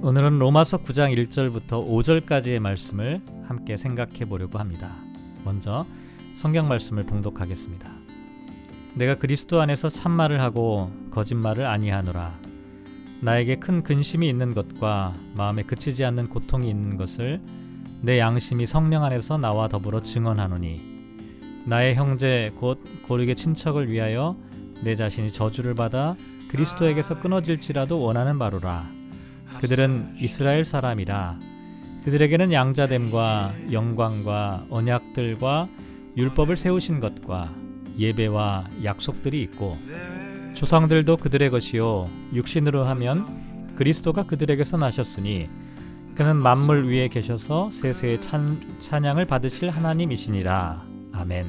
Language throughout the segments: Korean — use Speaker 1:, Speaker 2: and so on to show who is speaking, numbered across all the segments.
Speaker 1: 오늘은 로마서 9장 1절부터 5절까지의 말씀을 함께 생각해 보려고 합니다. 먼저 성경 말씀을 봉독하겠습니다. 내가 그리스도 안에서 참말을 하고 거짓말을 아니하노라. 나에게 큰 근심이 있는 것과 마음에 그치지 않는 고통이 있는 것을 내 양심이 성령 안에서 나와 더불어 증언하노니 나의 형제 곧 고르게 친척을 위하여 내 자신이 저주를 받아 그리스도에게서 끊어질지라도 원하는 바로라. 그들은 이스라엘 사람이라. 그들에게는 양자됨과 영광과 언약들과 율법을 세우신 것과 예배와 약속들이 있고 조상들도 그들의 것이요 육신으로 하면 그리스도가 그들에게서 나셨으니 그는 만물 위에 계셔서 세세의 찬, 찬양을 받으실 하나님이시니라. 아멘.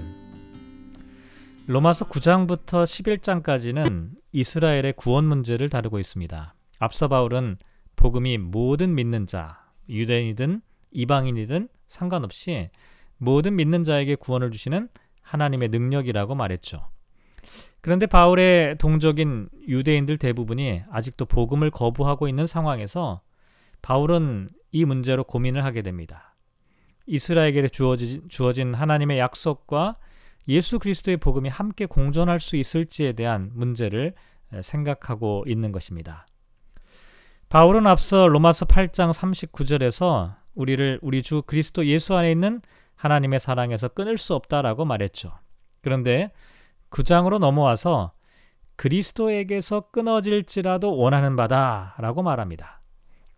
Speaker 1: 로마서 9장부터 11장까지는 이스라엘의 구원 문제를 다루고 있습니다. 앞서 바울은 복음이 모든 믿는 자, 유대인이든 이방인이든 상관없이 모든 믿는 자에게 구원을 주시는 하나님의 능력이라고 말했죠. 그런데 바울의 동족인 유대인들 대부분이 아직도 복음을 거부하고 있는 상황에서 바울은 이 문제로 고민을 하게 됩니다. 이스라엘에게 주어진, 주어진 하나님의 약속과 예수 그리스도의 복음이 함께 공존할 수 있을지에 대한 문제를 생각하고 있는 것입니다. 바울은 앞서 로마서 8장 39절에서 우리를 우리 주 그리스도 예수 안에 있는 하나님의 사랑에서 끊을 수 없다라고 말했죠. 그런데 9장으로 넘어와서 그리스도에게서 끊어질지라도 원하는 바다라고 말합니다.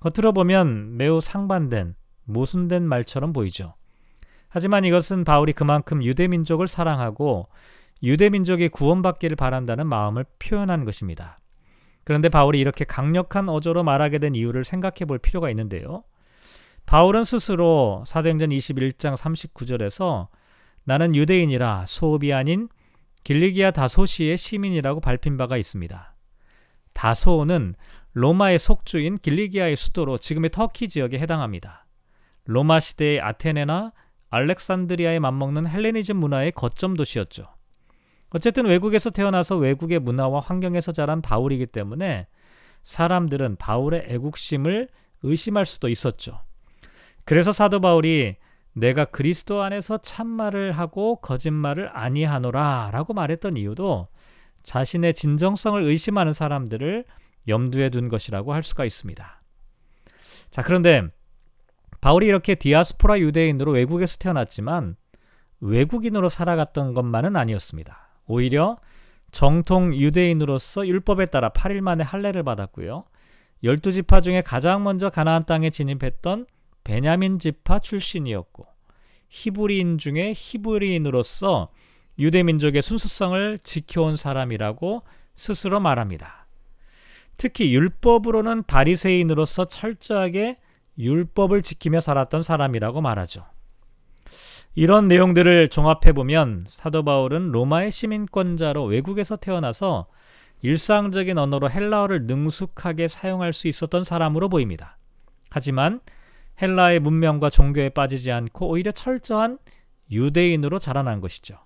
Speaker 1: 겉으로 보면 매우 상반된 모순된 말처럼 보이죠. 하지만 이것은 바울이 그만큼 유대 민족을 사랑하고 유대 민족이 구원받기를 바란다는 마음을 표현한 것입니다. 그런데 바울이 이렇게 강력한 어조로 말하게 된 이유를 생각해 볼 필요가 있는데요. 바울은 스스로 사도행전 21장 39절에서 나는 유대인이라 소읍이 아닌 길리기아 다소시의 시민이라고 밝힌 바가 있습니다. 다소는 로마의 속주인 길리기아의 수도로 지금의 터키 지역에 해당합니다. 로마 시대의 아테네나 알렉산드리아에 맞먹는 헬레니즘 문화의 거점 도시였죠. 어쨌든 외국에서 태어나서 외국의 문화와 환경에서 자란 바울이기 때문에 사람들은 바울의 애국심을 의심할 수도 있었죠. 그래서 사도 바울이 내가 그리스도 안에서 참말을 하고 거짓말을 아니하노라 라고 말했던 이유도 자신의 진정성을 의심하는 사람들을 염두에 둔 것이라고 할 수가 있습니다. 자, 그런데 바울이 이렇게 디아스포라 유대인으로 외국에서 태어났지만 외국인으로 살아갔던 것만은 아니었습니다. 오히려 정통 유대인으로서 율법에 따라 8일 만에 할례를 받았고요. 12지파 중에 가장 먼저 가나안 땅에 진입했던 베냐민 지파 출신이었고 히브리인 중에 히브리인으로서 유대 민족의 순수성을 지켜온 사람이라고 스스로 말합니다. 특히 율법으로는 바리새인으로서 철저하게 율법을 지키며 살았던 사람이라고 말하죠. 이런 내용들을 종합해 보면 사도 바울은 로마의 시민권자로 외국에서 태어나서 일상적인 언어로 헬라어를 능숙하게 사용할 수 있었던 사람으로 보입니다. 하지만 헬라의 문명과 종교에 빠지지 않고 오히려 철저한 유대인으로 자라난 것이죠.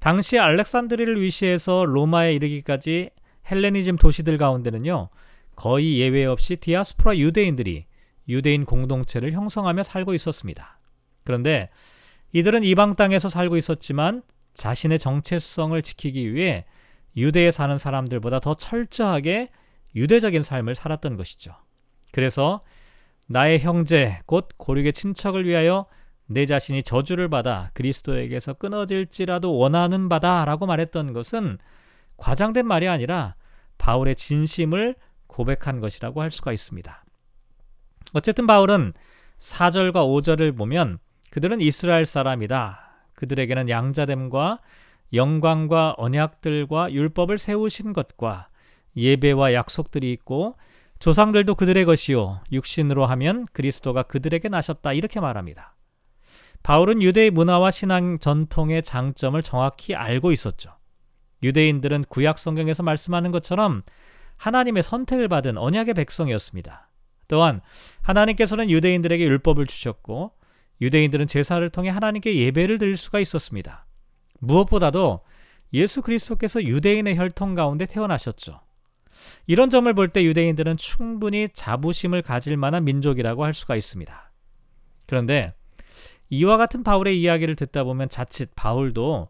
Speaker 1: 당시 알렉산드리를 위시해서 로마에 이르기까지 헬레니즘 도시들 가운데는요, 거의 예외 없이 디아스포라 유대인들이 유대인 공동체를 형성하며 살고 있었습니다. 그런데 이들은 이방 땅에서 살고 있었지만 자신의 정체성을 지키기 위해 유대에 사는 사람들보다 더 철저하게 유대적인 삶을 살았던 것이죠. 그래서 나의 형제 곧 고륙의 친척을 위하여 내 자신이 저주를 받아 그리스도에게서 끊어질지라도 원하는 바다라고 말했던 것은 과장된 말이 아니라 바울의 진심을 고백한 것이라고 할 수가 있습니다. 어쨌든 바울은 4절과 5절을 보면 그들은 이스라엘 사람이다. 그들에게는 양자됨과 영광과 언약들과 율법을 세우신 것과 예배와 약속들이 있고 조상들도 그들의 것이요 육신으로 하면 그리스도가 그들에게 나셨다 이렇게 말합니다. 바울은 유대의 문화와 신앙 전통의 장점을 정확히 알고 있었죠. 유대인들은 구약 성경에서 말씀하는 것처럼 하나님의 선택을 받은 언약의 백성이었습니다. 또한 하나님께서는 유대인들에게 율법을 주셨고 유대인들은 제사를 통해 하나님께 예배를 드릴 수가 있었습니다. 무엇보다도 예수 그리스도께서 유대인의 혈통 가운데 태어나셨죠. 이런 점을 볼 때 유대인들은 충분히 자부심을 가질 만한 민족이라고 할 수가 있습니다. 그런데 이와 같은 바울의 이야기를 듣다 보면 자칫 바울도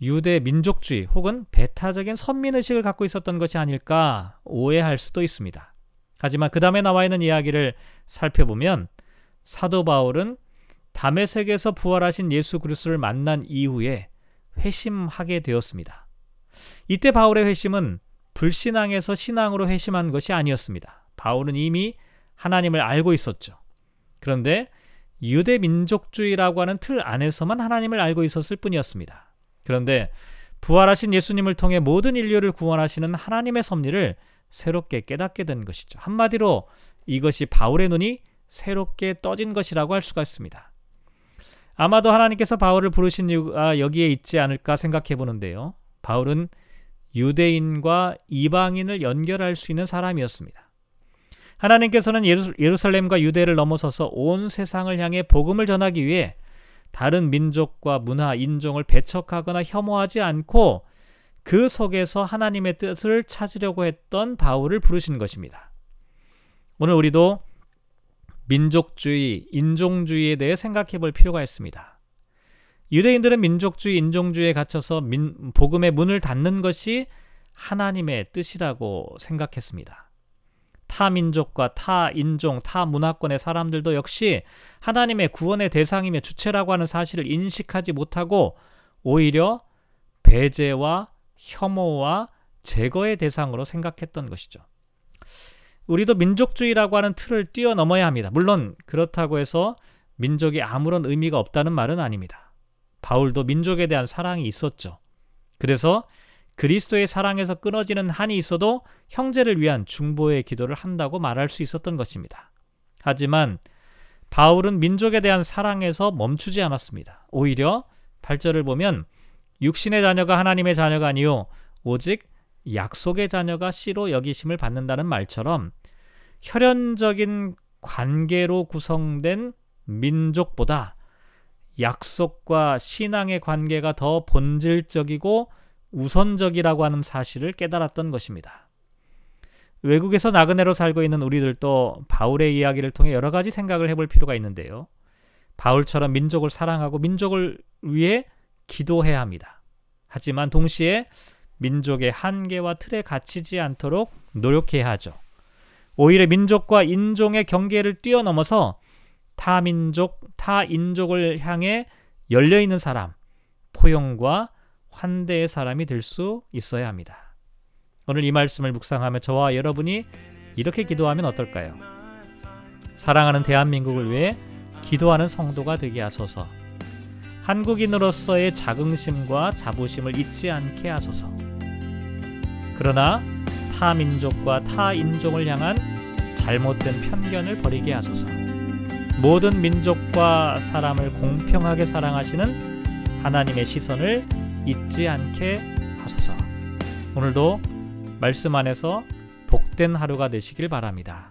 Speaker 1: 유대 민족주의 혹은 배타적인 선민의식을 갖고 있었던 것이 아닐까 오해할 수도 있습니다. 하지만 그 다음에 나와 있는 이야기를 살펴보면 사도 바울은 담에색에서 부활하신 예수 그리스도를 만난 이후에 회심하게 되었습니다. 이때 바울의 회심은 불신앙에서 신앙으로 회심한 것이 아니었습니다. 바울은 이미 하나님을 알고 있었죠. 그런데 유대 민족주의라고 하는 틀 안에서만 하나님을 알고 있었을 뿐이었습니다. 그런데 부활하신 예수님을 통해 모든 인류를 구원하시는 하나님의 섭리를 새롭게 깨닫게 된 것이죠. 한마디로 이것이 바울의 눈이 새롭게 떠진 것이라고 할 수가 있습니다. 아마도 하나님께서 바울을 부르신 이유가 여기에 있지 않을까 생각해 보는데요. 바울은 유대인과 이방인을 연결할 수 있는 사람이었습니다. 하나님께서는 예루살렘과 유대를 넘어서서 온 세상을 향해 복음을 전하기 위해 다른 민족과 문화, 인종을 배척하거나 혐오하지 않고 그 속에서 하나님의 뜻을 찾으려고 했던 바울을 부르신 것입니다. 오늘 우리도 민족주의, 인종주의에 대해 생각해 볼 필요가 있습니다. 유대인들은 민족주의, 인종주의에 갇혀서 민, 복음의 문을 닫는 것이 하나님의 뜻이라고 생각했습니다. 타 민족과 타 인종, 타 문화권의 사람들도 역시 하나님의 구원의 대상이며 주체라고 하는 사실을 인식하지 못하고 오히려 배제와 혐오와 제거의 대상으로 생각했던 것이죠. 우리도 민족주의라고 하는 틀을 뛰어넘어야 합니다. 물론 그렇다고 해서 민족이 아무런 의미가 없다는 말은 아닙니다. 바울도 민족에 대한 사랑이 있었죠. 그래서 그리스도의 사랑에서 끊어지는 한이 있어도 형제를 위한 중보의 기도를 한다고 말할 수 있었던 것입니다. 하지만 바울은 민족에 대한 사랑에서 멈추지 않았습니다. 오히려 8절을 보면 육신의 자녀가 하나님의 자녀가 아니요 오직 약속의 자녀가 씨로 여기심을 받는다는 말처럼 혈연적인 관계로 구성된 민족보다 약속과 신앙의 관계가 더 본질적이고 우선적이라고 하는 사실을 깨달았던 것입니다. 외국에서 나그네로 살고 있는 우리들도 바울의 이야기를 통해 여러 가지 생각을 해볼 필요가 있는데요. 바울처럼 민족을 사랑하고 민족을 위해 기도해야 합니다. 하지만 동시에 민족의 한계와 틀에 갇히지 않도록 노력해야 하죠. 오히려 민족과 인종의 경계를 뛰어넘어서 타민족, 타인족을 향해 열려 있는 사람, 포용과 환대의 사람이 될 수 있어야 합니다. 오늘 이 말씀을 묵상하며 저와 여러분이 이렇게 기도하면 어떨까요? 사랑하는 대한민국을 위해 기도하는 성도가 되게 하소서. 한국인으로서의 자긍심과 자부심을 잊지 않게 하소서. 그러나 타 민족과 타 인종을 향한 잘못된 편견을 버리게 하소서. 모든 민족과 사람을 공평하게 사랑하시는 하나님의 시선을 잊지 않게 하소서. 오늘도 말씀 안에서 복된 하루가 되시길 바랍니다.